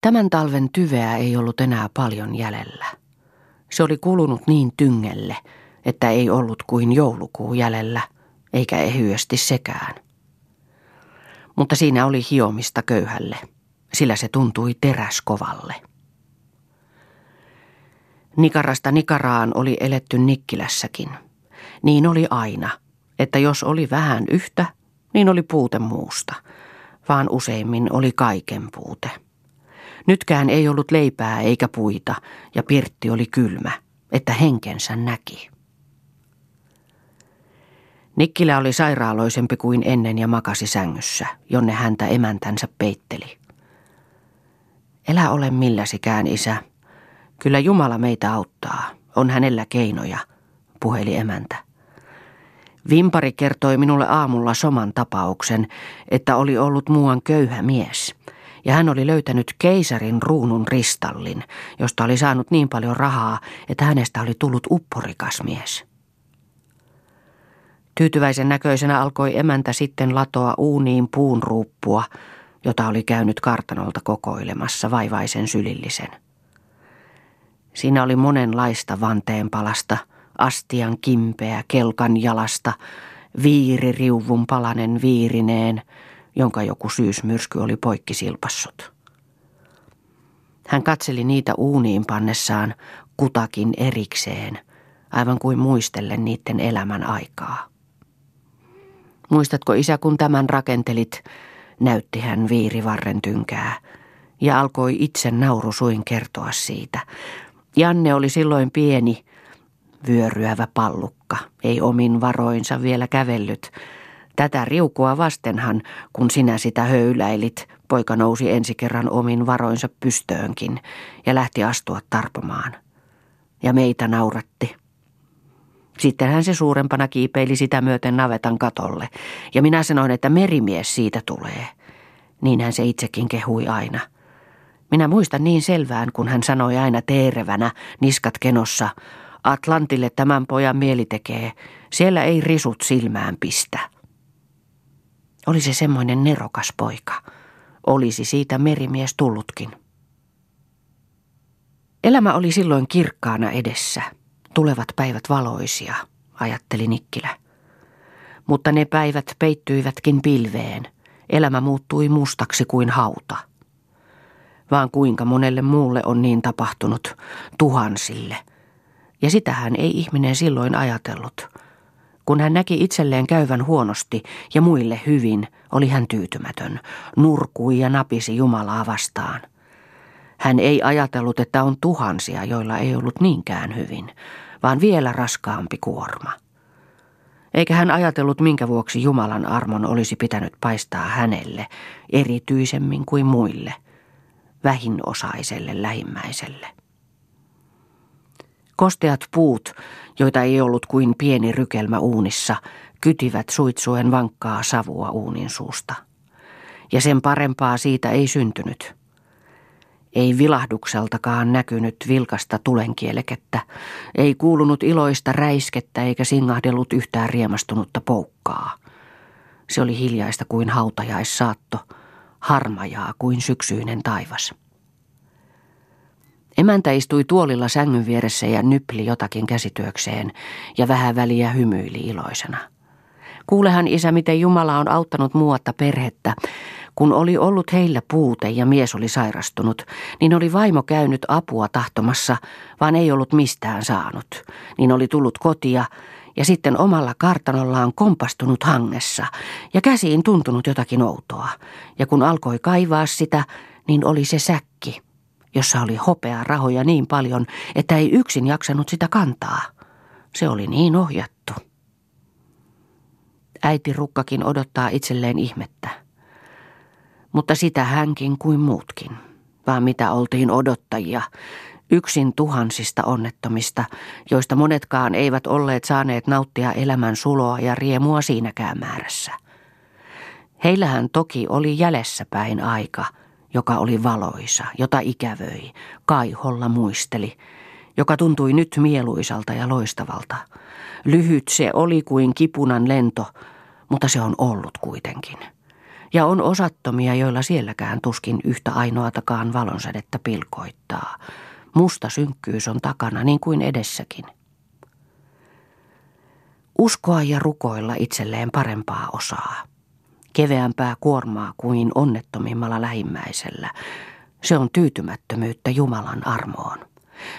Tämän talven tyveä ei ollut enää paljon jäljellä. Se oli kulunut niin tyngelle, että ei ollut kuin joulukuu jäljellä, eikä ehyesti sekään. Mutta siinä oli hiomista köyhälle, sillä se tuntui teräskovalle. Nikarasta Nikaraan oli eletty Nikkilässäkin. Niin oli aina, että jos oli vähän yhtä, niin oli puute muusta, vaan useimmin oli kaiken puute. Nytkään ei ollut leipää eikä puita, ja pirtti oli kylmä, että henkensä näki. Nikkilä oli sairaaloisempi kuin ennen ja makasi sängyssä, jonne häntä emäntänsä peitteli. Elä ole milläsikään, isä. Kyllä Jumala meitä auttaa. On hänellä keinoja, puheli emäntä. Vimpari kertoi minulle aamulla soman tapauksen, että oli ollut muuan köyhä mies – ja hän oli löytänyt keisarin ruunun ristallin, josta oli saanut niin paljon rahaa, että hänestä oli tullut upporikas mies. Tyytyväisen näköisenä alkoi emäntä sitten latoa uuniin puun ruuppua, jota oli käynyt kartanolta kokoilemassa vaivaisen sylillisen. Siinä oli monenlaista vanteenpalasta, astian kimpeä kelkan jalasta, viiririuvun palanen viirineen – jonka joku syysmyrsky oli poikki silpassut. Hän katseli niitä uuniin pannessaan kutakin erikseen, aivan kuin muistellen niiden elämän aikaa. Muistatko isä, kun tämän rakentelit, näytti hän viirivarren tynkää ja alkoi itse naurusuin kertoa siitä. Janne oli silloin pieni, vyöryävä pallukka, ei omin varoinsa vielä kävellyt, Tätä riukua vastenhan, kun sinä sitä höyläilit, poika nousi ensi kerran omin varoinsa pystöönkin ja lähti astua tarpomaan. Ja meitä nauratti. Sittenhän se suurempana kiipeili sitä myöten navetan katolle, ja minä sanoin, että merimies siitä tulee. Niinhän se itsekin kehui aina. Minä muistan niin selvään, kun hän sanoi aina teerevänä, niskat kenossa, Atlantille tämän pojan mieli tekee, siellä ei risut silmään pistä. Oli se semmoinen nerokas poika. Olisi siitä merimies tullutkin. Elämä oli silloin kirkkaana edessä. Tulevat päivät valoisia, ajatteli Nikkilä. Mutta ne päivät peittyivätkin pilveen. Elämä muuttui mustaksi kuin hauta. Vaan kuinka monelle muulle on niin tapahtunut, tuhansille. Ja sitähän ei ihminen silloin ajatellut – kun hän näki itselleen käyvän huonosti ja muille hyvin, oli hän tyytymätön, nurkui ja napisi Jumalaa vastaan. Hän ei ajatellut, että on tuhansia, joilla ei ollut niinkään hyvin, vaan vielä raskaampi kuorma. Eikä hän ajatellut, minkä vuoksi Jumalan armon olisi pitänyt paistaa hänelle erityisemmin kuin muille, vähinosaiselle lähimmäiselle. Kosteat puut, joita ei ollut kuin pieni rykelmä uunissa, kytivät suitsuen vankkaa savua uunin suusta. Ja sen parempaa siitä ei syntynyt. Ei vilahdukseltakaan näkynyt vilkasta tulenkielekettä, ei kuulunut iloista räiskettä eikä singahdellut yhtään riemastunutta poukkaa. Se oli hiljaista kuin hautajaissaatto, harmajaa kuin syksyinen taivas. Emäntä istui tuolilla sängyn vieressä ja nypli jotakin käsityökseen ja vähän väliä hymyili iloisena. Kuulehan isä, miten Jumala on auttanut muuatta perhettä. Kun oli ollut heillä puute ja mies oli sairastunut, niin oli vaimo käynyt apua tahtomassa, vaan ei ollut mistään saanut. Niin oli tullut kotia ja sitten omalla kartanollaan kompastunut hangessa ja käsiin tuntunut jotakin outoa. Ja kun alkoi kaivaa sitä, niin oli se säkki jossa oli hopeaa rahoja niin paljon, että ei yksin jaksanut sitä kantaa. Se oli niin ohjattu. Äiti Rukkakin odottaa itselleen ihmettä. Mutta sitä hänkin kuin muutkin. Vaan mitä oltiin odottajia, yksin tuhansista onnettomista, joista monetkaan eivät olleet saaneet nauttia elämän suloa ja riemua siinäkään määrässä. Heillähän toki oli jälessä päin aika – joka oli valoisa, jota ikävöi, kaiholla muisteli, joka tuntui nyt mieluisalta ja loistavalta. Lyhyt se oli kuin kipunan lento, mutta se on ollut kuitenkin. Ja on osattomia, joilla sielläkään tuskin yhtä ainoatakaan valonsädettä pilkoittaa. Musta synkkyys on takana niin kuin edessäkin. Uskoa ja rukoilla itselleen parempaa osaa. Keveämpää kuormaa kuin onnettomimmalla lähimmäisellä. Se on tyytymättömyyttä Jumalan armoon.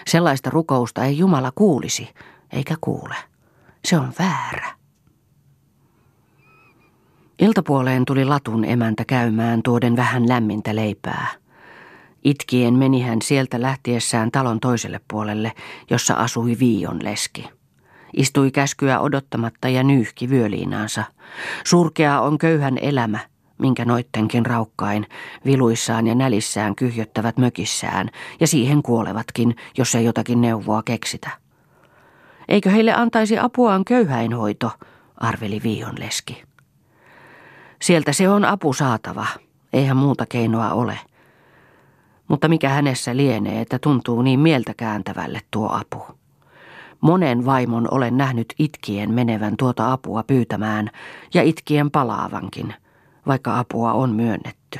Sellaista rukousta ei Jumala kuulisi, eikä kuule. Se on väärä. Iltapuoleen tuli latun emäntä käymään tuoden vähän lämmintä leipää. Itkien meni hän sieltä lähtiessään talon toiselle puolelle, jossa asui Viion leski. Istui käskyä odottamatta ja nyyhki vyöliinaansa. Surkea on köyhän elämä, minkä noittenkin raukkain, viluissaan ja nälissään kyhjöttävät mökissään, ja siihen kuolevatkin, jos ei jotakin neuvoa keksitä. Eikö heille antaisi apuaan köyhäinhoito, arveli Viion leski. Sieltä se on apu saatava, eihän muuta keinoa ole. Mutta mikä hänessä lienee, että tuntuu niin mieltä kääntävälle tuo apu. Monen vaimon olen nähnyt itkien menevän tuota apua pyytämään ja itkien palaavankin, vaikka apua on myönnetty.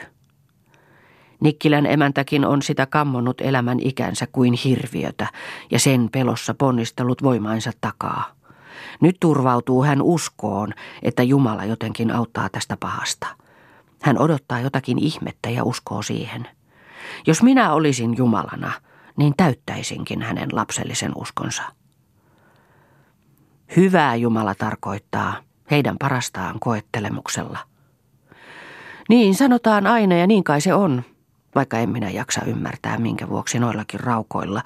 Nikkilän emäntäkin on sitä kammonnut elämän ikänsä kuin hirviötä ja sen pelossa ponnistellut voimainsa takaa. Nyt turvautuu hän uskoon, että Jumala jotenkin auttaa tästä pahasta. Hän odottaa jotakin ihmettä ja uskoo siihen. Jos minä olisin Jumalana, niin täyttäisinkin hänen lapsellisen uskonsa. Hyvää Jumala tarkoittaa heidän parastaan koettelemuksella. Niin sanotaan aina ja niin kai se on, vaikka en minä jaksa ymmärtää, minkä vuoksi noillakin raukoilla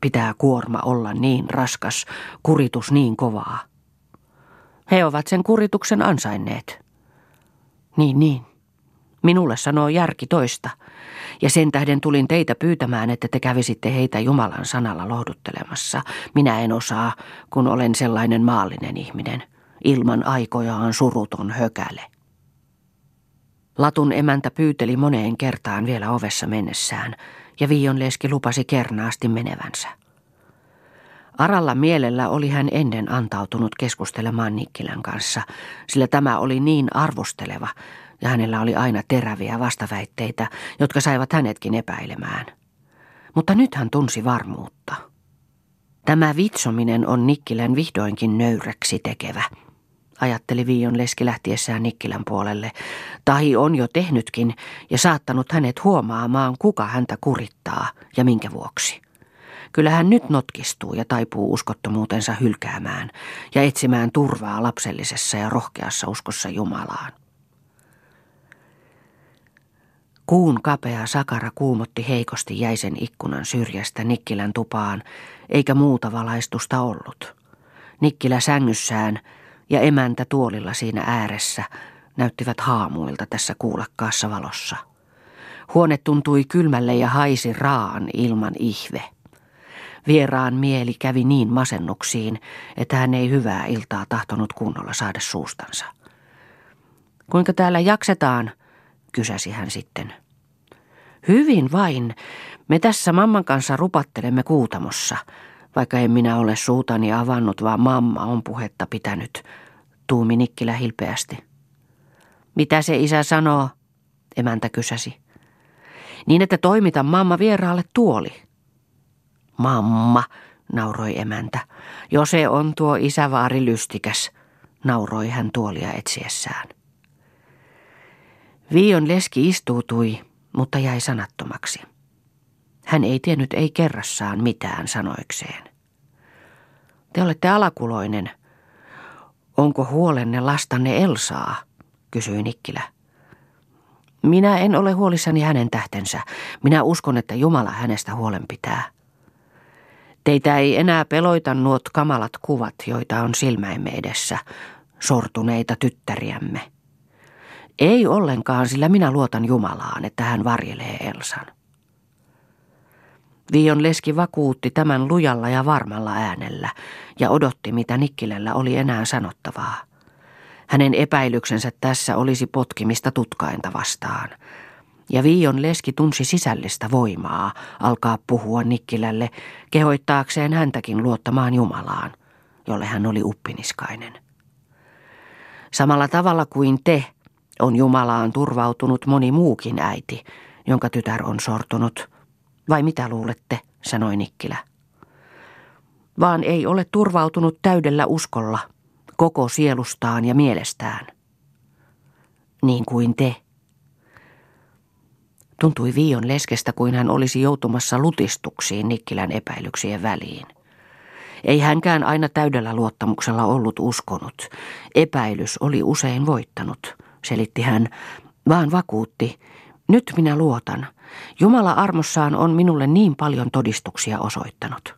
pitää kuorma olla niin raskas, kuritus niin kovaa. He ovat sen kurituksen ansainneet. Niin, niin. Minulle sanoo järki toista, ja sen tähden tulin teitä pyytämään, että te kävisitte heitä Jumalan sanalla lohduttelemassa. Minä en osaa, kun olen sellainen maallinen ihminen. Ilman aikojaan suruton hökäle. Latun emäntä pyyteli moneen kertaan vielä ovessa mennessään, ja Viion leski lupasi kernaasti menevänsä. Aralla mielellä oli hän ennen antautunut keskustelemaan Nikkilän kanssa, sillä tämä oli niin arvosteleva, ja hänellä oli aina teräviä vastaväitteitä, jotka saivat hänetkin epäilemään. Mutta nyt hän tunsi varmuutta. Tämä vitsominen on Nikkilän vihdoinkin nöyräksi tekevä, ajatteli Viion leski lähtiessään Nikkilän puolelle. Tahi on jo tehnytkin ja saattanut hänet huomaamaan, kuka häntä kurittaa ja minkä vuoksi. Kyllä hän nyt notkistuu ja taipuu uskottomuutensa hylkäämään ja etsimään turvaa lapsellisessa ja rohkeassa uskossa Jumalaan. Kuun kapea sakara kuumotti heikosti jäisen ikkunan syrjästä Nikkilän tupaan, eikä muuta valaistusta ollut. Nikkilä sängyssään ja emäntä tuolilla siinä ääressä näyttivät haamuilta tässä kuulakkaassa valossa. Huone tuntui kylmälle ja haisi raan ilman ihve. Vieraan mieli kävi niin masennuksiin, että hän ei hyvää iltaa tahtonut kunnolla saada suustansa. Kuinka täällä jaksetaan, kysäsi hän sitten. Hyvin vain. Me tässä mamman kanssa rupattelemme kuutamossa, vaikka en minä ole suutani avannut, vaan mamma on puhetta pitänyt, tuumi Nikkilä hilpeästi. Mitä se isä sanoo? Emäntä kysäsi. Niin, että toimita mamma vieraalle tuoli. Mamma, nauroi emäntä. Jo se on tuo isävaari lystikäs, nauroi hän tuolia etsiessään. Viion leski istuutui, mutta jäi sanattomaksi. Hän ei tiennyt ei kerrassaan mitään sanoikseen. Te olette alakuloinen. Onko huolenne lastanne Elsaa? kysyi Nikkilä. Minä en ole huolissani hänen tähtensä. Minä uskon, että Jumala hänestä huolen pitää. Teitä ei enää peloita nuot kamalat kuvat, joita on silmäimme edessä, sortuneita tyttäriämme. Ei ollenkaan, sillä minä luotan Jumalaan, että hän varjelee Elsan. Vion leski vakuutti tämän lujalla ja varmalla äänellä ja odotti, mitä Nikkilällä oli enää sanottavaa. Hänen epäilyksensä tässä olisi potkimista tutkainta vastaan – ja Viion leski tunsi sisällistä voimaa alkaa puhua Nikkilälle, kehoittaakseen häntäkin luottamaan Jumalaan, jolle hän oli uppiniskainen. Samalla tavalla kuin te, On Jumalaan turvautunut moni muukin äiti, jonka tytär on sortunut. Vai mitä luulette, sanoi Nikkilä. Vaan ei ole turvautunut täydellä uskolla, koko sielustaan ja mielestään. Niin kuin te. Tuntui Viion leskestä, kuin hän olisi joutumassa lutistuksiin Nikkilän epäilyksien väliin. Ei hänkään aina täydellä luottamuksella ollut uskonut. Epäilys oli usein voittanut, selitti hän, vaan vakuutti. Nyt minä luotan. Jumala armossaan on minulle niin paljon todistuksia osoittanut.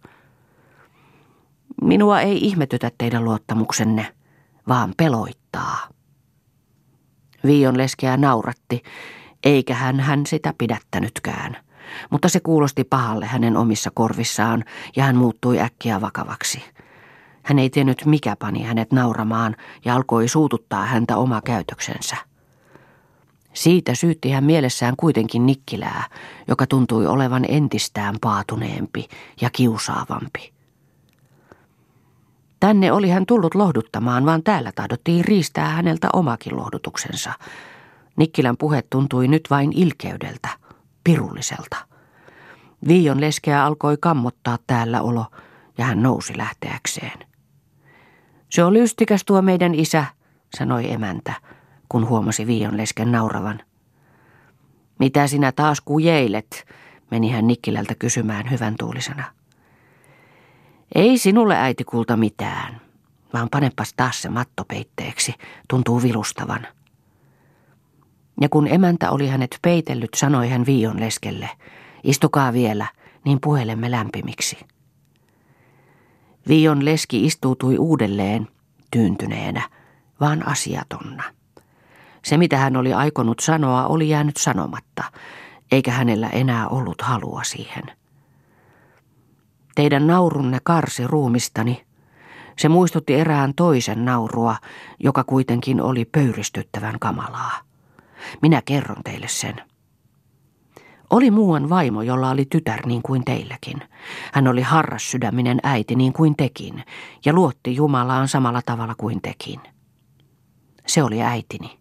Minua ei ihmetytä teidän luottamuksenne, vaan peloittaa. Viion leskeä nauratti, eikä hän hän sitä pidättänytkään. Mutta se kuulosti pahalle hänen omissa korvissaan ja hän muuttui äkkiä vakavaksi. Hän ei tiennyt mikä pani hänet nauramaan ja alkoi suututtaa häntä oma käytöksensä. Siitä syytti hän mielessään kuitenkin Nikkilää, joka tuntui olevan entistään paatuneempi ja kiusaavampi. Tänne oli hän tullut lohduttamaan, vaan täällä tahdottiin riistää häneltä omakin lohdutuksensa – Nikkilän puhe tuntui nyt vain ilkeydeltä, pirulliselta. Viion leskeä alkoi kammottaa täällä olo ja hän nousi lähteäkseen. Se on lystikäs tuo meidän isä, sanoi emäntä, kun huomasi Viion lesken nauravan. Mitä sinä taas kujeilet, meni hän Nikkilältä kysymään hyvän tuulisena. Ei sinulle äiti kulta mitään, vaan panepas taas se matto peitteeksi, tuntuu vilustavan – ja kun emäntä oli hänet peitellyt, sanoi hän Viion leskelle, istukaa vielä, niin puhelemme lämpimiksi. Viion leski istuutui uudelleen, tyyntyneenä, vaan asiatonna. Se, mitä hän oli aikonut sanoa, oli jäänyt sanomatta, eikä hänellä enää ollut halua siihen. Teidän naurunne karsi ruumistani. Se muistutti erään toisen naurua, joka kuitenkin oli pöyristyttävän kamalaa. Minä kerron teille sen. Oli muuan vaimo, jolla oli tytär niin kuin teilläkin. Hän oli harras sydäminen äiti niin kuin tekin, ja luotti Jumalaan samalla tavalla kuin tekin. Se oli äitini.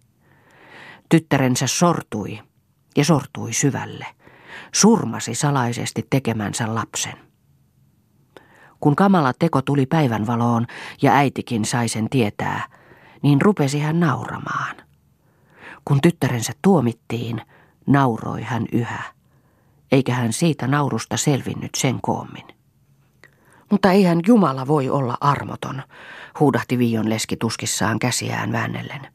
Tyttärensä sortui, ja sortui syvälle. Surmasi salaisesti tekemänsä lapsen. Kun kamala teko tuli päivänvaloon ja äitikin sai sen tietää, niin rupesi hän nauramaan. Kun tyttärensä tuomittiin, nauroi hän yhä, eikä hän siitä naurusta selvinnyt sen koommin. Mutta eihän Jumala voi olla armoton, huudahti Viion leski tuskissaan käsiään väännellen.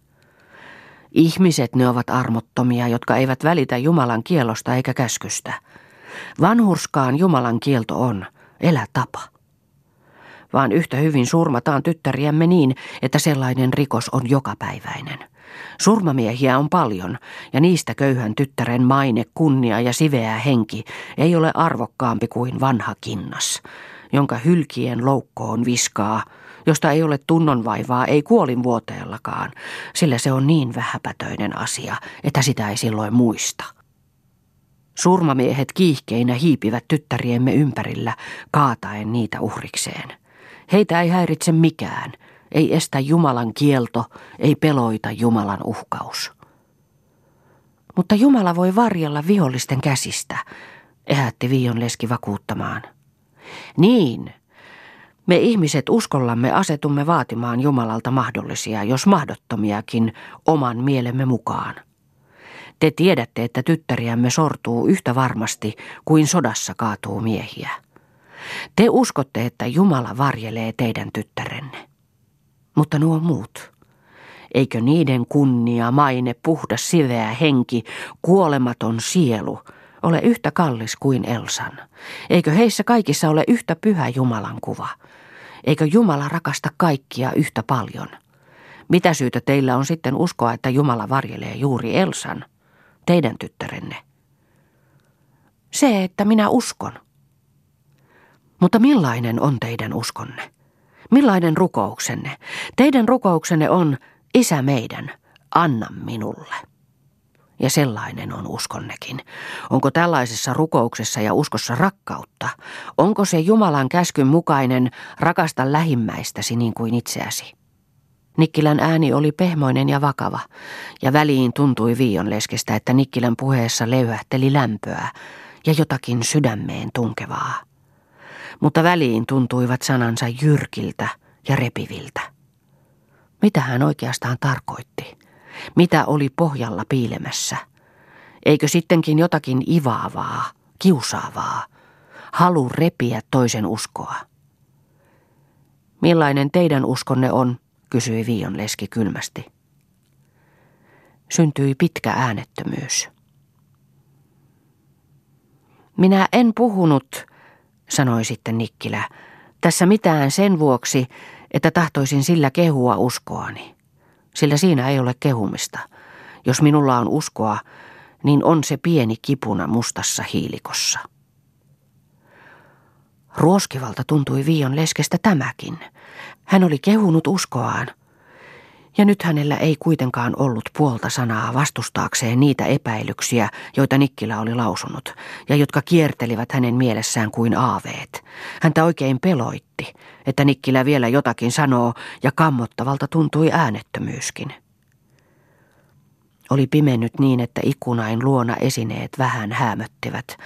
Ihmiset ne ovat armottomia, jotka eivät välitä Jumalan kielosta eikä käskystä. Vanhurskaan Jumalan kielto on, elä tapa. Vaan yhtä hyvin surmataan tyttäriämme niin, että sellainen rikos on jokapäiväinen. Surmamiehiä on paljon, ja niistä köyhän tyttären maine, kunnia ja siveä henki ei ole arvokkaampi kuin vanha kinnas, jonka hylkien loukkoon viskaa, josta ei ole tunnonvaivaa, ei kuolinvuoteellakaan, sillä se on niin vähäpätöinen asia, että sitä ei silloin muista. Surmamiehet kiihkeinä hiipivät tyttäriemme ympärillä, kaataen niitä uhrikseen. Heitä ei häiritse mikään – ei estä Jumalan kielto, ei peloita Jumalan uhkaus. Mutta Jumala voi varjella vihollisten käsistä, ehätti Viion leski vakuuttamaan. Niin, me ihmiset uskollamme asetumme vaatimaan Jumalalta mahdollisia, jos mahdottomiakin, oman mielemme mukaan. Te tiedätte, että tyttäriämme sortuu yhtä varmasti kuin sodassa kaatuu miehiä. Te uskotte, että Jumala varjelee teidän tyttärenne. Mutta nuo muut, eikö niiden kunnia, maine, puhdas, siveä henki, kuolematon sielu ole yhtä kallis kuin Elsan? Eikö heissä kaikissa ole yhtä pyhä Jumalan kuva? Eikö Jumala rakasta kaikkia yhtä paljon? Mitä syytä teillä on sitten uskoa, että Jumala varjelee juuri Elsan, teidän tyttärenne? Se, että minä uskon. Mutta millainen on teidän uskonne? Millainen rukouksenne? Teidän rukouksenne on, Isä meidän, anna minulle. Ja sellainen on uskonnekin. Onko tällaisessa rukouksessa ja uskossa rakkautta? Onko se Jumalan käskyn mukainen rakasta lähimmäistäsi niin kuin itseäsi? Nikkilän ääni oli pehmoinen ja vakava, ja väliin tuntui viionleskestä, että Nikkilän puheessa löyhähteli lämpöä ja jotakin sydämeen tunkevaa. Mutta väliin tuntuivat sanansa jyrkiltä ja repiviltä. Mitä hän oikeastaan tarkoitti? Mitä oli pohjalla piilemässä? Eikö sittenkin jotakin ivaavaa, kiusaavaa, halu repiä toisen uskoa? Millainen teidän uskonne on, kysyi Viion leski kylmästi. Syntyi pitkä äänettömyys. Minä en puhunut, sanoi sitten Nikkilä, tässä mitään sen vuoksi, että tahtoisin sillä kehua uskoani. Sillä siinä ei ole kehumista. Jos minulla on uskoa, niin on se pieni kipuna mustassa hiilikossa. Ruoskivalta tuntui Viion leskestä tämäkin. Hän oli kehunut uskoaan. Ja nyt hänellä ei kuitenkaan ollut puolta sanaa vastustaakseen niitä epäilyksiä, joita Nikkilä oli lausunut, ja jotka kiertelivät hänen mielessään kuin aaveet. Häntä oikein peloitti, että Nikkilä vielä jotakin sanoo, ja kammottavalta tuntui äänettömyyskin. Oli pimennyt niin, että ikkunain luona esineet vähän hämöttivät,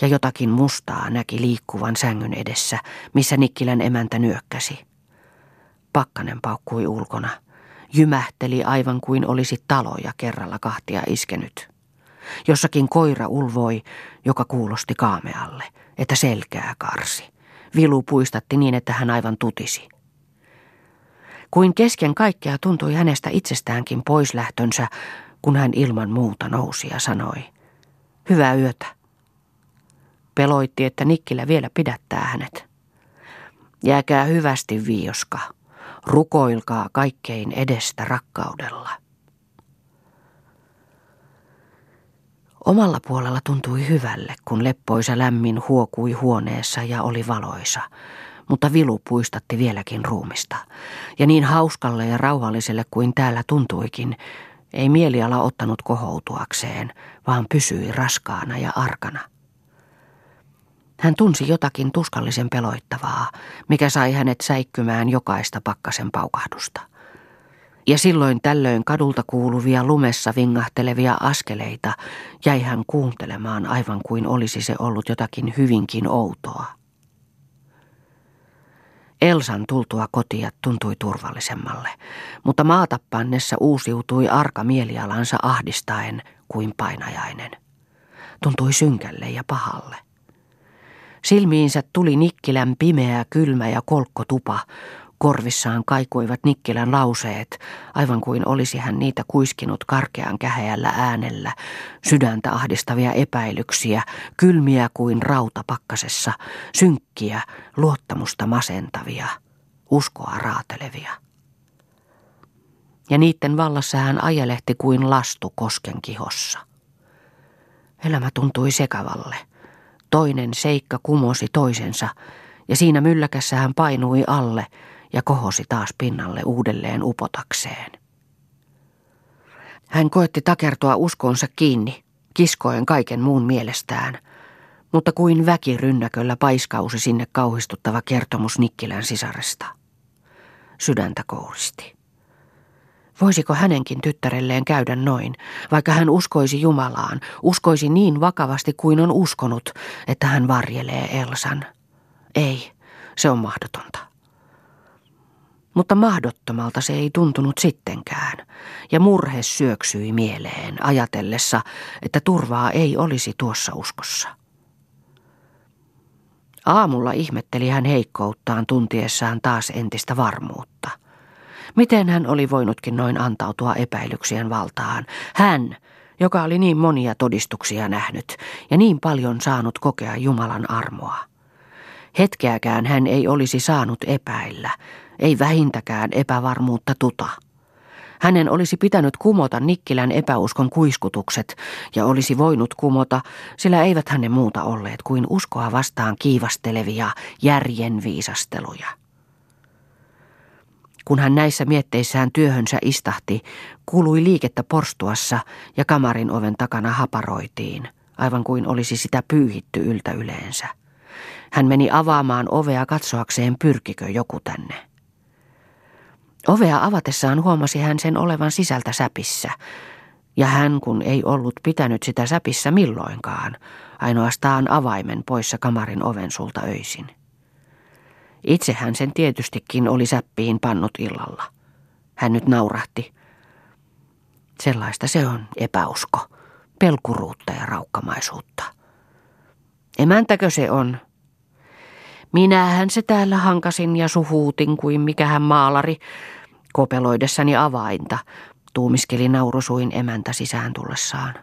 ja jotakin mustaa näki liikkuvan sängyn edessä, missä Nikkilän emäntä nyökkäsi. Pakkanen paukkui ulkona. Jymähteli aivan kuin olisi taloja kerralla kahtia iskenyt. Jossakin koira ulvoi, joka kuulosti kaamealle, että selkää karsi. Vilu puistatti niin, että hän aivan tutisi. Kuin kesken kaikkea tuntui hänestä itsestäänkin poislähtönsä, kun hän ilman muuta nousi ja sanoi, hyvää yötä. Peloitti, että Nikkilä vielä pidättää hänet. Jääkää hyvästi viioska, rukoilkaa kaikkein edestä rakkaudella. Omalla puolella tuntui hyvälle, kun leppoisa lämmin huokui huoneessa ja oli valoisa, mutta vilu puistatti vieläkin ruumista. Ja niin hauskalle ja rauhalliselle kuin täällä tuntuikin, ei mieliala ottanut kohoutuakseen, vaan pysyi raskaana ja arkana. Hän tunsi jotakin tuskallisen peloittavaa, mikä sai hänet säikkymään jokaista pakkasen paukahdusta. Ja silloin tällöin kadulta kuuluvia lumessa vingahtelevia askeleita jäi hän kuuntelemaan aivan kuin olisi se ollut jotakin hyvinkin outoa. Elsan tultua kotia tuntui turvallisemmalle, mutta maatappannessa uusiutui arka mielialansa ahdistaen kuin painajainen. Tuntui synkälle ja pahalle. Silmiinsä tuli Nikkilän pimeä, kylmä ja kolkko tupa. Korvissaan kaikuivat Nikkilän lauseet, aivan kuin olisi hän niitä kuiskinut karkean käheällä äänellä, sydäntä ahdistavia epäilyksiä, kylmiä kuin rauta pakkasessa, synkkiä, luottamusta masentavia, uskoa raatelevia. Ja niiden vallassa hän ajelehti kuin lastu kosken kihossa. Elämä tuntui sekavalle – Toinen seikka kumosi toisensa, ja siinä mylläkässä hän painui alle ja kohosi taas pinnalle uudelleen upotakseen. Hän koetti takertua uskonsa kiinni, kiskoen kaiken muun mielestään, mutta kuin väkirynnäköllä paiskausi sinne kauhistuttava kertomus Nikkilän sisaresta. Sydäntä kouristi. Voisiko hänenkin tyttärelleen käydä noin, vaikka hän uskoisi Jumalaan, uskoisi niin vakavasti kuin on uskonut, että hän varjelee Elsan? Ei, se on mahdotonta. Mutta mahdottomalta se ei tuntunut sittenkään, ja murhe syöksyi mieleen ajatellessa, että turvaa ei olisi tuossa uskossa. Aamulla ihmetteli hän heikkouttaan tuntiessaan taas entistä varmuutta – Miten hän oli voinutkin noin antautua epäilyksien valtaan? Hän, joka oli niin monia todistuksia nähnyt ja niin paljon saanut kokea Jumalan armoa. Hetkeäkään hän ei olisi saanut epäillä, ei vähintäkään epävarmuutta tuta. Hänen olisi pitänyt kumota Nikkilän epäuskon kuiskutukset ja olisi voinut kumota, sillä eivät hänen muuta olleet kuin uskoa vastaan kiivastelevia järjen viisasteluja. Kun hän näissä mietteissään työhönsä istahti, kuului liikettä porstuassa ja kamarin oven takana haparoitiin, aivan kuin olisi sitä pyyhitty yltä yleensä. Hän meni avaamaan ovea katsoakseen, pyrkikö joku tänne. Ovea avatessaan huomasi hän sen olevan sisältä säpissä, ja hän kun ei ollut pitänyt sitä säpissä milloinkaan, ainoastaan avaimen poissa kamarin oven sulta öisin. Itse hän sen tietystikin oli säppiin pannut illalla. Hän nyt naurahti. Sellaista se on epäusko, pelkuruutta ja raukkamaisuutta. Emäntäkö se on? Minähän se täällä hankasin ja suhuutin kuin mikähän maalari, kopeloidessani avainta, tuumiskeli naurusuin emäntä sisään tullessaan.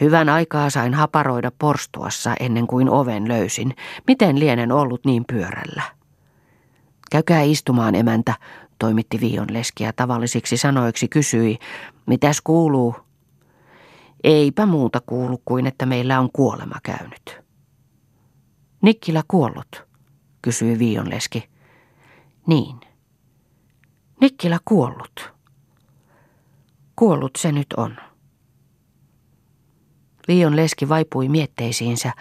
Hyvän aikaa sain haparoida porstuassa ennen kuin oven löysin. Miten lienen ollut niin pyörällä? Käykää istumaan, emäntä, toimitti Vion leskiä tavallisiksi sanoiksi kysyi. Mitäs kuuluu? Eipä muuta kuulu kuin, että meillä on kuolema käynyt. Nikkilä kuollut, kysyi Vion leski. Niin. Nikkilä kuollut. Kuollut se nyt on. Vion leski vaipui mietteisiinsä,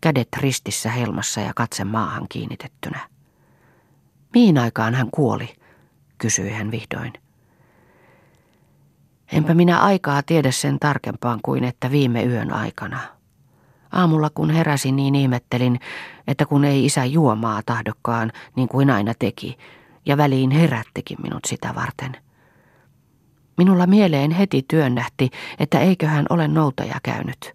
kädet ristissä helmassa ja katse maahan kiinnitettynä. Mihin aikaan hän kuoli, kysyi hän vihdoin. Enpä minä aikaa tiedä sen tarkempaan kuin että viime yön aikana. Aamulla kun heräsin niin ihmettelin, että kun ei isä juomaa tahdokkaan niin kuin aina teki, ja väliin herättikin minut sitä varten. Minulla mieleen heti työnnähti, että eiköhän ole noutaja käynyt.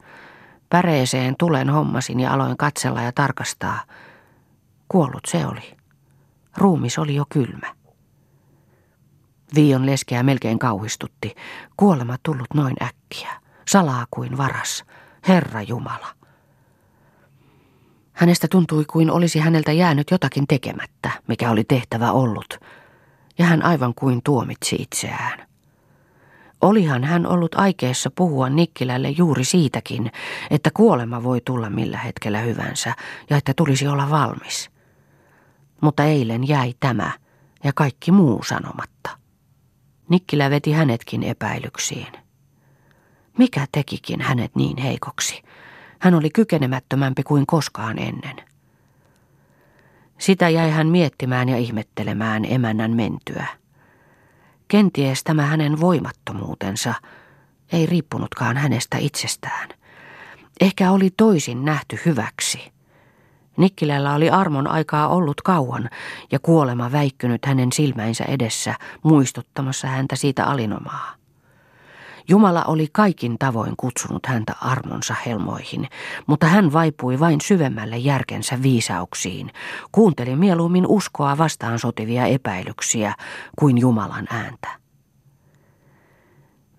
Päreeseen tulen hommasin ja aloin katsella ja tarkastaa. Kuollut se oli. Ruumis oli jo kylmä. Viion leskeä melkein kauhistutti. Kuolema tullut noin äkkiä. Salaa kuin varas. Herra Jumala. Hänestä tuntui kuin olisi häneltä jäänyt jotakin tekemättä, mikä oli tehtävä ollut. Ja hän aivan kuin tuomitsi itseään. Olihan hän ollut aikeessa puhua Nikkilälle juuri siitäkin, että kuolema voi tulla millä hetkellä hyvänsä ja että tulisi olla valmis. Mutta eilen jäi tämä ja kaikki muu sanomatta. Nikkilä veti hänetkin epäilyksiin. Mikä tekikin hänet niin heikoksi? Hän oli kykenemättömämpi kuin koskaan ennen. Sitä jäi hän miettimään ja ihmettelemään emännän mentyä. Kenties tämä hänen voimattomuutensa ei riippunutkaan hänestä itsestään. Ehkä oli toisin nähty hyväksi. Nikkilällä oli armon aikaa ollut kauan ja kuolema väikkynyt hänen silmäinsä edessä, muistuttamassa häntä siitä alinomaa. Jumala oli kaikin tavoin kutsunut häntä armonsa helmoihin, mutta hän vaipui vain syvemmälle järkensä viisauksiin, kuunteli mieluummin uskoa vastaan sotivia epäilyksiä kuin Jumalan ääntä.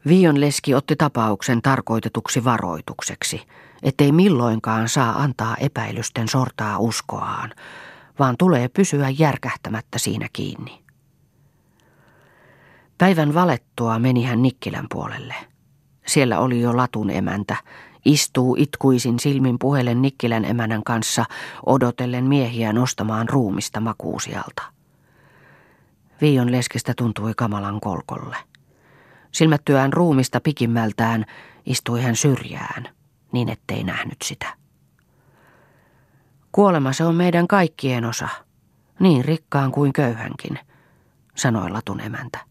Vion leski otti tapauksen tarkoitetuksi varoitukseksi, ettei milloinkaan saa antaa epäilysten sortaa uskoaan, vaan tulee pysyä järkähtämättä siinä kiinni. Päivän valettua meni hän Nikkilän puolelle. Siellä oli jo latun emäntä. Istuu itkuisin silmin puhelen Nikkilän emänän kanssa, odotellen miehiä nostamaan ruumista makuusialta. Viion leskestä tuntui kamalan kolkolle. Silmättyään ruumista pikimmältään istui hän syrjään, niin ettei nähnyt sitä. Kuolema se on meidän kaikkien osa, niin rikkaan kuin köyhänkin, sanoi latun emäntä.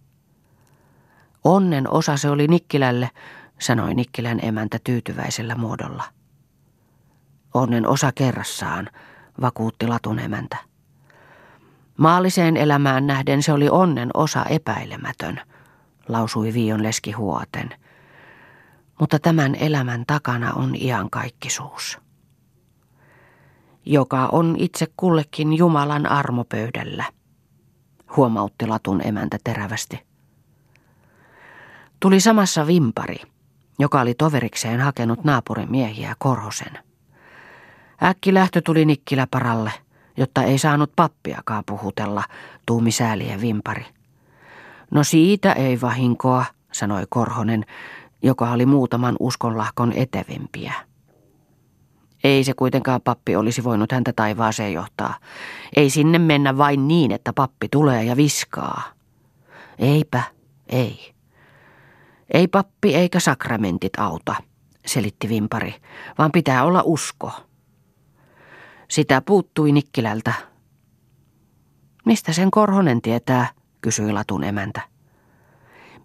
Onnen osa se oli Nikkilälle, sanoi Nikkilän emäntä tyytyväisellä muodolla. Onnen osa kerrassaan, vakuutti latun emäntä. Maalliseen elämään nähden se oli onnen osa epäilemätön, lausui Vion leski huoten. Mutta tämän elämän takana on iankaikkisuus, joka on itse kullekin Jumalan armopöydällä, huomautti latun emäntä terävästi. Tuli samassa vimpari, joka oli toverikseen hakenut naapurin miehiä Korhosen. Äkki lähtö tuli Nikkiläparalle, jotta ei saanut pappiakaan puhutella, tuumi säälien vimpari. No siitä ei vahinkoa, sanoi Korhonen, joka oli muutaman uskonlahkon etevimpiä. Ei se kuitenkaan pappi olisi voinut häntä taivaaseen johtaa. Ei sinne mennä vain niin, että pappi tulee ja viskaa. Eipä, ei. Ei pappi eikä sakramentit auta, selitti Vimpari, vaan pitää olla usko. Sitä puuttui Nikkilältä. Mistä sen Korhonen tietää, kysyi Latun emäntä.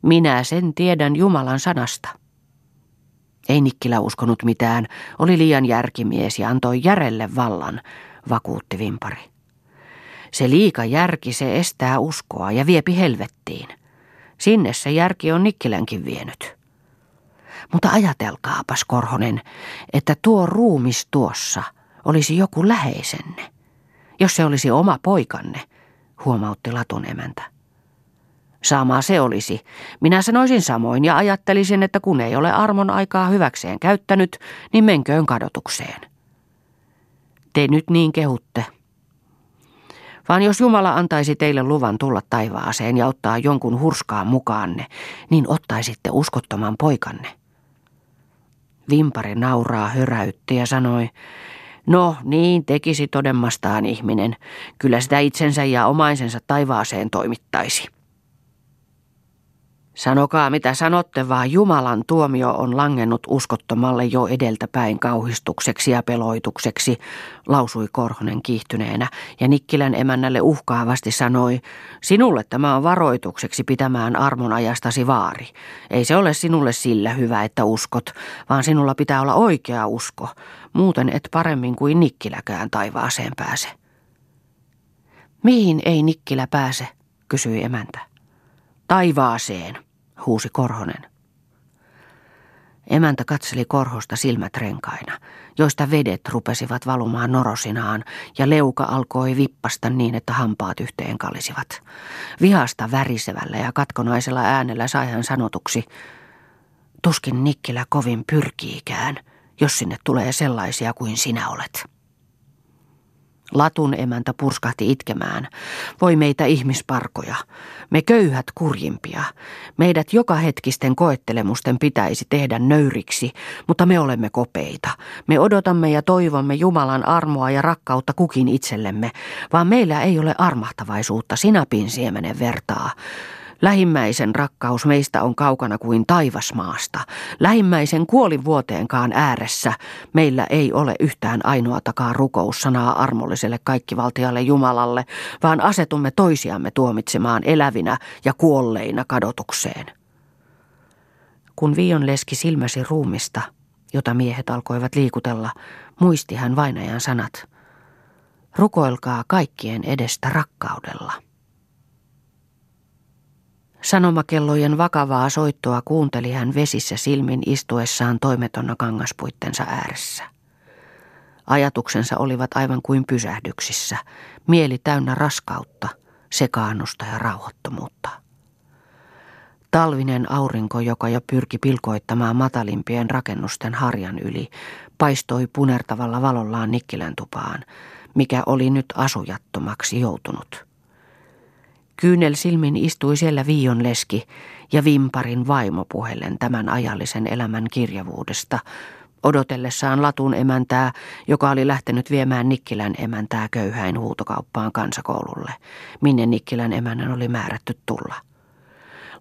Minä sen tiedän Jumalan sanasta. Ei Nikkilä uskonut mitään, oli liian järkimies ja antoi järelle vallan, vakuutti Vimpari. Se liika järki se estää uskoa ja viepi helvettiin. Sinne se järki on Nikkilänkin vienyt. Mutta ajatelkaapas, Korhonen, että tuo ruumis tuossa olisi joku läheisenne. Jos se olisi oma poikanne, huomautti Latun emäntä. Sama se olisi. Minä sanoisin samoin ja ajattelisin, että kun ei ole armon aikaa hyväkseen käyttänyt, niin menköön kadotukseen. Te nyt niin kehutte. Vaan jos Jumala antaisi teille luvan tulla taivaaseen ja ottaa jonkun hurskaan mukaanne, niin ottaisitte uskottoman poikanne. Vimpari nauraa höräytti ja sanoi, no niin tekisi todemmastaan ihminen, kyllä sitä itsensä ja omaisensa taivaaseen toimittaisi. Sanokaa mitä sanotte, vaan Jumalan tuomio on langennut uskottomalle jo edeltäpäin kauhistukseksi ja peloitukseksi, lausui Korhonen kiihtyneenä, ja Nikkilän emännälle uhkaavasti sanoi, sinulle tämä on varoitukseksi pitämään armon ajastasi vaari. Ei se ole sinulle sillä hyvä, että uskot, vaan sinulla pitää olla oikea usko, muuten et paremmin kuin Nikkiläkään taivaaseen pääse. Mihin ei Nikkilä pääse, kysyi emäntä. Taivaaseen, huusi Korhonen. Emäntä katseli Korhosta silmät renkaina, joista vedet rupesivat valumaan norosinaan ja leuka alkoi vippasta niin, että hampaat yhteen kalisivat. Vihasta värisevällä ja katkonaisella äänellä sai hän sanotuksi, tuskin Nikkilä kovin pyrkiikään, jos sinne tulee sellaisia kuin sinä olet. Latun emäntä purskahti itkemään. Voi meitä ihmisparkoja. Me köyhät kurjimpia. Meidät joka hetkisten koettelemusten pitäisi tehdä nöyriksi, mutta me olemme kopeita. Me odotamme ja toivomme Jumalan armoa ja rakkautta kukin itsellemme, vaan meillä ei ole armahtavaisuutta sinapin siemenen vertaa. Lähimmäisen rakkaus meistä on kaukana kuin taivasmaasta. Lähimmäisen kuolivuoteenkaan ääressä meillä ei ole yhtään ainoatakaan rukoussanaa armolliselle kaikkivaltialle Jumalalle, vaan asetumme toisiamme tuomitsemaan elävinä ja kuolleina kadotukseen. Kun Vion leski silmäsi ruumista, jota miehet alkoivat liikutella, muisti hän vainajan sanat. Rukoilkaa kaikkien edestä rakkaudella. Sanomakellojen vakavaa soittoa kuunteli hän vesissä silmin istuessaan toimetonna kangaspuittensa ääressä. Ajatuksensa olivat aivan kuin pysähdyksissä, mieli täynnä raskautta, sekaannusta ja rauhoittomuutta. Talvinen aurinko, joka jo pyrki pilkoittamaan matalimpien rakennusten harjan yli, paistoi punertavalla valollaan Nikkilän tupaan, mikä oli nyt asujattomaksi joutunut. Kyynel silmin istui siellä Viion leski ja Vimparin vaimo puheellen tämän ajallisen elämän kirjavuudesta, odotellessaan Latun emäntää, joka oli lähtenyt viemään Nikkilän emäntää köyhäin huutokauppaan kansakoululle, minne Nikkilän emännän oli määrätty tulla.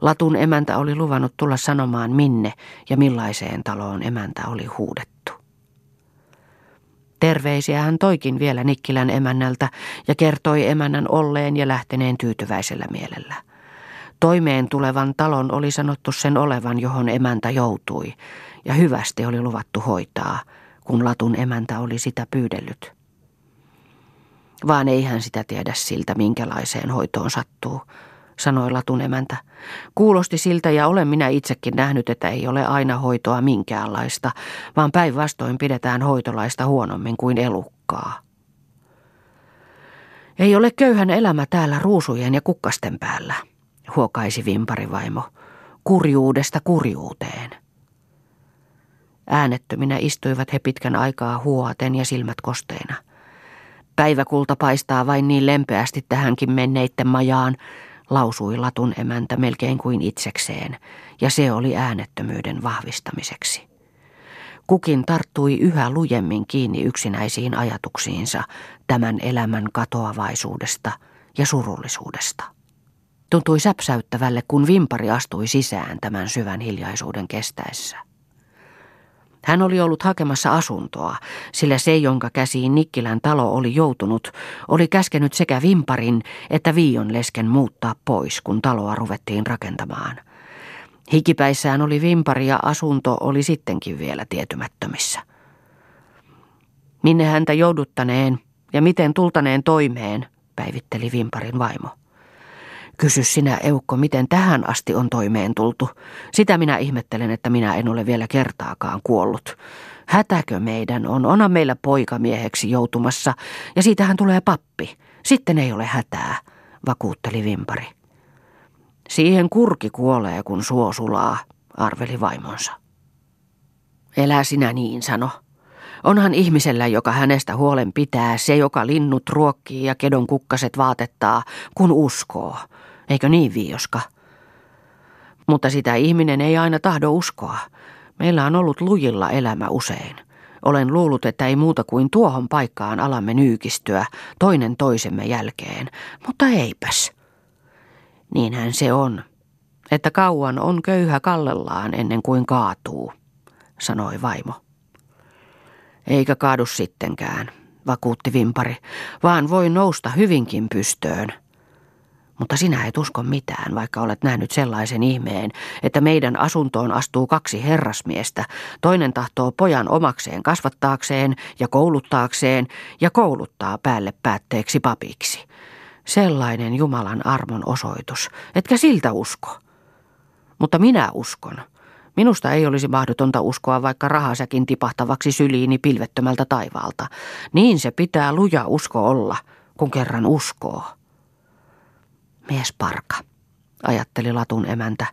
Latun emäntä oli luvannut tulla sanomaan minne ja millaiseen taloon emäntä oli huudettu. Terveisiä hän toikin vielä Nikkilän emännältä ja kertoi emännän olleen ja lähteneen tyytyväisellä mielellä. Toimeen tulevan talon oli sanottu sen olevan, johon emäntä joutui, ja hyvästi oli luvattu hoitaa, kun Latun emäntä oli sitä pyydellyt. Vaan ei hän sitä tiedä siltä, minkälaiseen hoitoon sattuu, sanoi Latun emäntä. Kuulosti siltä ja olen minä itsekin nähnyt, että ei ole aina hoitoa minkäänlaista, vaan päinvastoin pidetään hoitolaista huonommin kuin elukkaa. Ei ole köyhän elämä täällä ruusujen ja kukkasten päällä, huokaisi vimparivaimo, kurjuudesta kurjuuteen. Äänettöminä istuivat he pitkän aikaa huoaten ja silmät kosteina. Päiväkulta paistaa vain niin lempeästi tähänkin menneitten majaan, lausui latun emäntä melkein kuin itsekseen, ja se oli äänettömyyden vahvistamiseksi. Kukin tarttui yhä lujemmin kiinni yksinäisiin ajatuksiinsa tämän elämän katoavaisuudesta ja surullisuudesta. Tuntui säpsäyttävälle, kun vimpari astui sisään tämän syvän hiljaisuuden kestäessä. Hän oli ollut hakemassa asuntoa, sillä se, jonka käsiin Nikkilän talo oli joutunut, oli käskenyt sekä Vimparin että Viion lesken muuttaa pois, kun taloa ruvettiin rakentamaan. Hikipäissään oli Vimpari ja asunto oli sittenkin vielä tietymättömissä. Minne häntä jouduttaneen ja miten tultaneen toimeen, päivitteli Vimparin vaimo. Kysy sinä, Eukko, miten tähän asti on toimeen tultu. Sitä minä ihmettelen, että minä en ole vielä kertaakaan kuollut. Hätäkö meidän on? Onhan meillä poikamieheksi joutumassa, ja siitähän tulee pappi. Sitten ei ole hätää, vakuutteli Vimpari. Siihen kurki kuolee, kun suo sulaa, arveli vaimonsa. Elä sinä niin, sano. Onhan ihmisellä, joka hänestä huolen pitää, se, joka linnut ruokkii ja kedon kukkaset vaatettaa, kun uskoo. Eikö niin, Viioska? Mutta sitä ihminen ei aina tahdo uskoa. Meillä on ollut lujilla elämä usein. Olen luullut, että ei muuta kuin tuohon paikkaan alamme nyykistyä toinen toisemme jälkeen, mutta eipäs. Niinhän se on, että kauan on köyhä kallellaan ennen kuin kaatuu, sanoi vaimo. Eikä kaadu sittenkään, vakuutti Vimpari, vaan voi nousta hyvinkin pystöön – mutta sinä et usko mitään, vaikka olet nähnyt sellaisen ihmeen, että meidän asuntoon astuu kaksi herrasmiestä. Toinen tahtoo pojan omakseen kasvattaakseen ja kouluttaakseen ja kouluttaa päälle päätteeksi papiksi. Sellainen Jumalan armon osoitus, etkä siltä usko. Mutta minä uskon. Minusta ei olisi mahdotonta uskoa vaikka rahasäkin tipahtavaksi syliini pilvettömältä taivaalta. Niin se pitää luja usko olla, kun kerran uskoo. Mies parka, ajatteli Latun emäntä.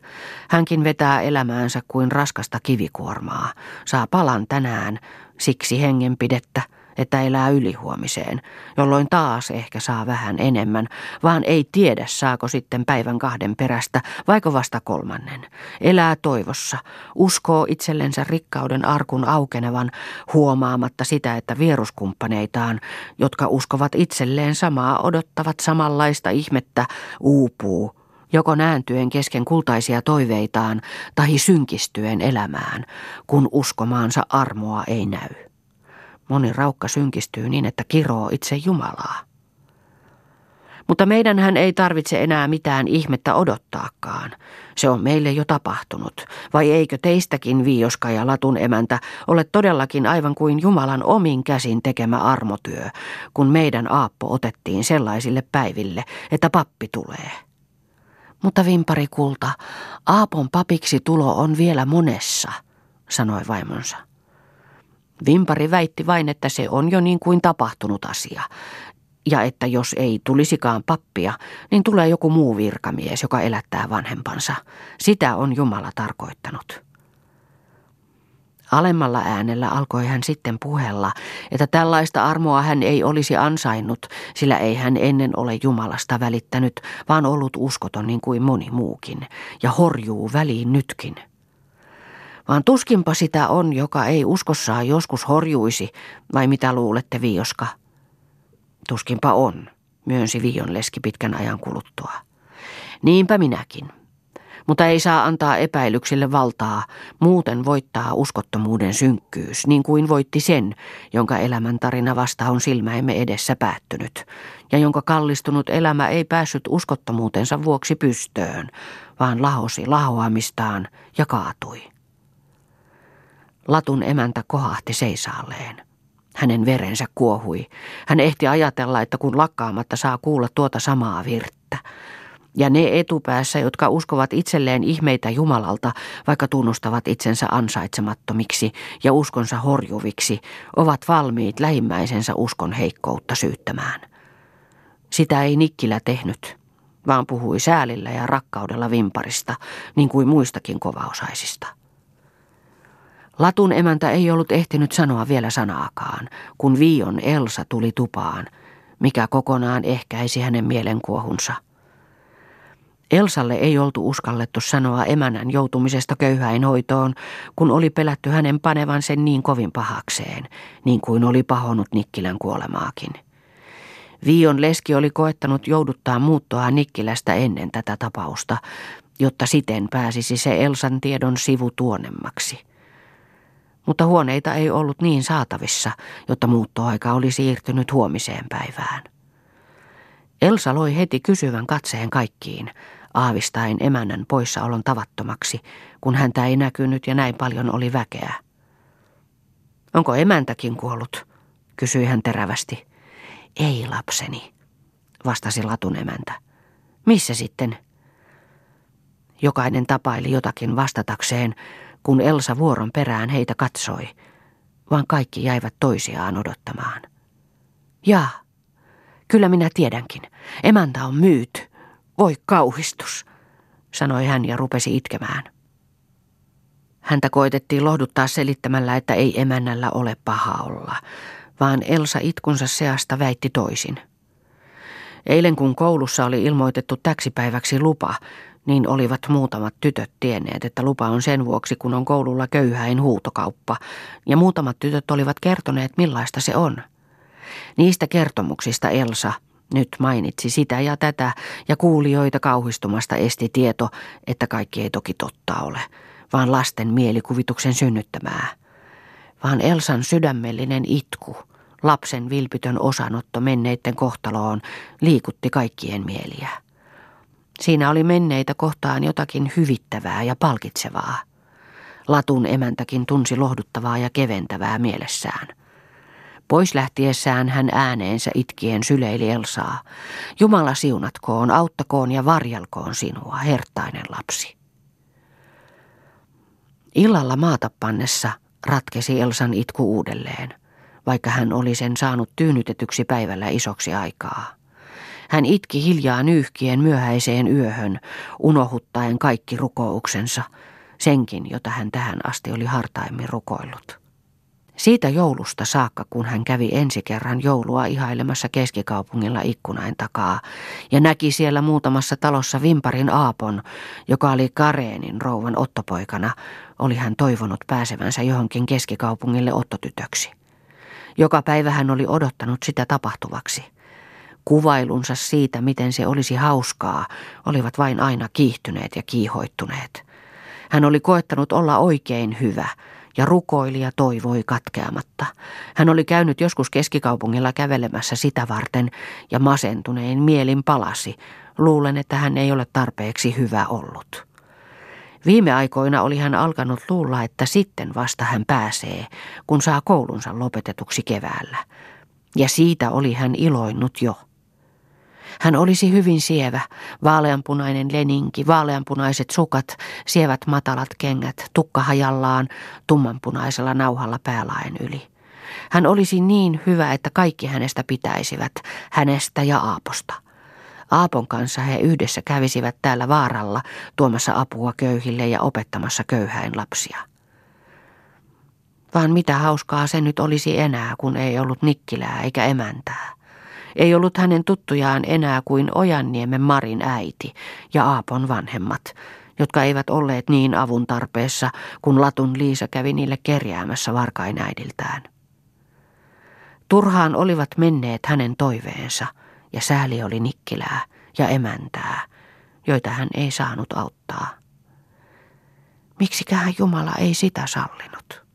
Hänkin vetää elämäänsä kuin raskasta kivikuormaa. Saa palan tänään, siksi hengenpidettä, että elää ylihuomiseen, jolloin taas ehkä saa vähän enemmän, vaan ei tiedä saako sitten päivän kahden perästä, vaiko vasta kolmannen. Elää toivossa, uskoo itsellensä rikkauden arkun aukenevan, huomaamatta sitä, että vieruskumppaneitaan, jotka uskovat itselleen samaa, odottavat samanlaista ihmettä, uupuu, joko nääntyen kesken kultaisia toiveitaan tai synkistyen elämään, kun uskomaansa armoa ei näy. Moni raukka synkistyy niin, että kiroo itse Jumalaa. Mutta meidänhän ei tarvitse enää mitään ihmettä odottaakaan. Se on meille jo tapahtunut. Vai eikö teistäkin, Viioska ja Latun emäntä, ole todellakin aivan kuin Jumalan omin käsin tekemä armotyö, kun meidän Aappo otettiin sellaisille päiville, että pappi tulee? Mutta vimpari kulta, Aapon papiksi tulo on vielä monessa, sanoi vaimonsa. Vimpari väitti vain, että se on jo niin kuin tapahtunut asia. Ja että jos ei tulisikaan pappia, niin tulee joku muu virkamies, joka elättää vanhempansa. Sitä on Jumala tarkoittanut. Alemmalla äänellä alkoi hän sitten puhella, että tällaista armoa hän ei olisi ansainnut, sillä ei hän ennen ole Jumalasta välittänyt, vaan ollut uskoton niin kuin moni muukin, ja horjuu väliin nytkin – vaan tuskinpa sitä on, joka ei uskossaan joskus horjuisi, vai mitä luulette, Vioska? Tuskinpa on, myönsi Vion leski pitkän ajan kuluttua. Niinpä minäkin. Mutta ei saa antaa epäilyksille valtaa, muuten voittaa uskottomuuden synkkyys, niin kuin voitti sen, jonka elämäntarina vasta on silmäimme edessä päättynyt, ja jonka kallistunut elämä ei päässyt uskottomuutensa vuoksi pystöön, vaan lahosi lahoamistaan ja kaatui. Latun emäntä kohahti seisaalleen. Hänen verensä kuohui. Hän ehti ajatella, että kun lakkaamatta saa kuulla tuota samaa virttä. Ja ne etupäässä, jotka uskovat itselleen ihmeitä Jumalalta, vaikka tunnustavat itsensä ansaitsemattomiksi ja uskonsa horjuviksi, ovat valmiit lähimmäisensä uskon heikkoutta syyttämään. Sitä ei Nikkilä tehnyt, vaan puhui säälillä ja rakkaudella vimparista, niin kuin muistakin kovaosaisista. Latun emäntä ei ollut ehtinyt sanoa vielä sanaakaan, kun Vion Elsa tuli tupaan, mikä kokonaan ehkäisi hänen mielenkuohunsa. Elsalle ei oltu uskallettu sanoa emännän joutumisesta köyhäinhoitoon, kun oli pelätty hänen panevan sen niin kovin pahakseen, niin kuin oli pahonnut Nikkilän kuolemaakin. Vion leski oli koettanut jouduttaa muuttoa Nikkilästä ennen tätä tapausta, jotta siten pääsisi se Elsan tiedon sivu tuonemmaksi. Mutta huoneita ei ollut niin saatavissa, jotta muuttoaika oli siirtynyt huomiseen päivään. Elsa loi heti kysyvän katseen kaikkiin, aavistaen emännän poissaolon tavattomaksi, kun häntä ei näkynyt ja näin paljon oli väkeä. Onko emäntäkin kuollut? kysyi hän terävästi. Ei lapseni, vastasi latun emäntä. Missä sitten? Jokainen tapaili jotakin vastatakseen, kun Elsa vuoron perään heitä katsoi, vaan kaikki jäivät toisiaan odottamaan. Ja, kyllä minä tiedänkin, emäntä on myyty. Voi kauhistus, sanoi hän ja rupesi itkemään. Häntä koitettiin lohduttaa selittämällä, että ei emännällä ole paha olla, vaan Elsa itkunsa seasta väitti toisin. Eilen kun koulussa oli ilmoitettu täksipäiväksi lupa, niin olivat muutamat tytöt tienneet, että lupa on sen vuoksi, kun on koululla köyhäin huutokauppa, ja muutamat tytöt olivat kertoneet, millaista se on. Niistä kertomuksista Elsa nyt mainitsi sitä ja tätä, ja kuulijoita kauhistumasta esti tieto, että kaikki ei toki totta ole, vaan lasten mielikuvituksen synnyttämää. Vaan Elsan sydämellinen itku, lapsen vilpitön osanotto menneiden kohtaloon, liikutti kaikkien mieliä. Siinä oli menneitä kohtaan jotakin hyvittävää ja palkitsevaa. Latun emäntäkin tunsi lohduttavaa ja keventävää mielessään. Pois lähtiessään hän ääneensä itkien syleili Elsaa. Jumala siunatkoon, auttakoon ja varjalkoon sinua, hertainen lapsi. Illalla maatapannessa ratkesi Elsan itku uudelleen, vaikka hän oli sen saanut tyynytetyksi päivällä isoksi aikaa. Hän itki hiljaa nyyhkien myöhäiseen yöhön, unohuttaen kaikki rukouksensa, senkin, jota hän tähän asti oli hartaimmin rukoillut. Siitä joulusta saakka, kun hän kävi ensi kerran joulua ihailemassa keskikaupungilla ikkunain takaa ja näki siellä muutamassa talossa Vimparin Aapon, joka oli Kareenin rouvan ottopoikana, oli hän toivonut pääsevänsä johonkin keskikaupungille ottotytöksi. Joka päivä hän oli odottanut sitä tapahtuvaksi – Kuvailunsa siitä, miten se olisi hauskaa, olivat vain aina kiihtyneet ja kiihoittuneet. Hän oli koettanut olla oikein hyvä, ja rukoilija toivoi katkeamatta. Hän oli käynyt joskus keskikaupungilla kävelemässä sitä varten, ja masentunein mielin palasi. Luulen, että hän ei ole tarpeeksi hyvä ollut. Viime aikoina oli hän alkanut luulla, että sitten vasta hän pääsee, kun saa koulunsa lopetetuksi keväällä. Ja siitä oli hän iloinnut jo. Hän olisi hyvin sievä, vaaleanpunainen leninki, vaaleanpunaiset sukat, sievät matalat kengät, tukka hajallaan, tummanpunaisella nauhalla päälaen yli. Hän olisi niin hyvä, että kaikki hänestä pitäisivät, hänestä ja Aaposta. Aapon kanssa he yhdessä kävisivät täällä vaaralla tuomassa apua köyhille ja opettamassa köyhäin lapsia. Vaan mitä hauskaa se nyt olisi enää, kun ei ollut Nikkilää eikä emäntää. Ei ollut hänen tuttujaan enää kuin Ojanniemen Marin äiti ja Aapon vanhemmat, jotka eivät olleet niin avun tarpeessa, kun Latun Liisa kävi niille kerjäämässä varkain äidiltään. Turhaan olivat menneet hänen toiveensa, ja sääli oli Nikkilää ja emäntää, joita hän ei saanut auttaa. Miksiköhän Jumala ei sitä sallinut?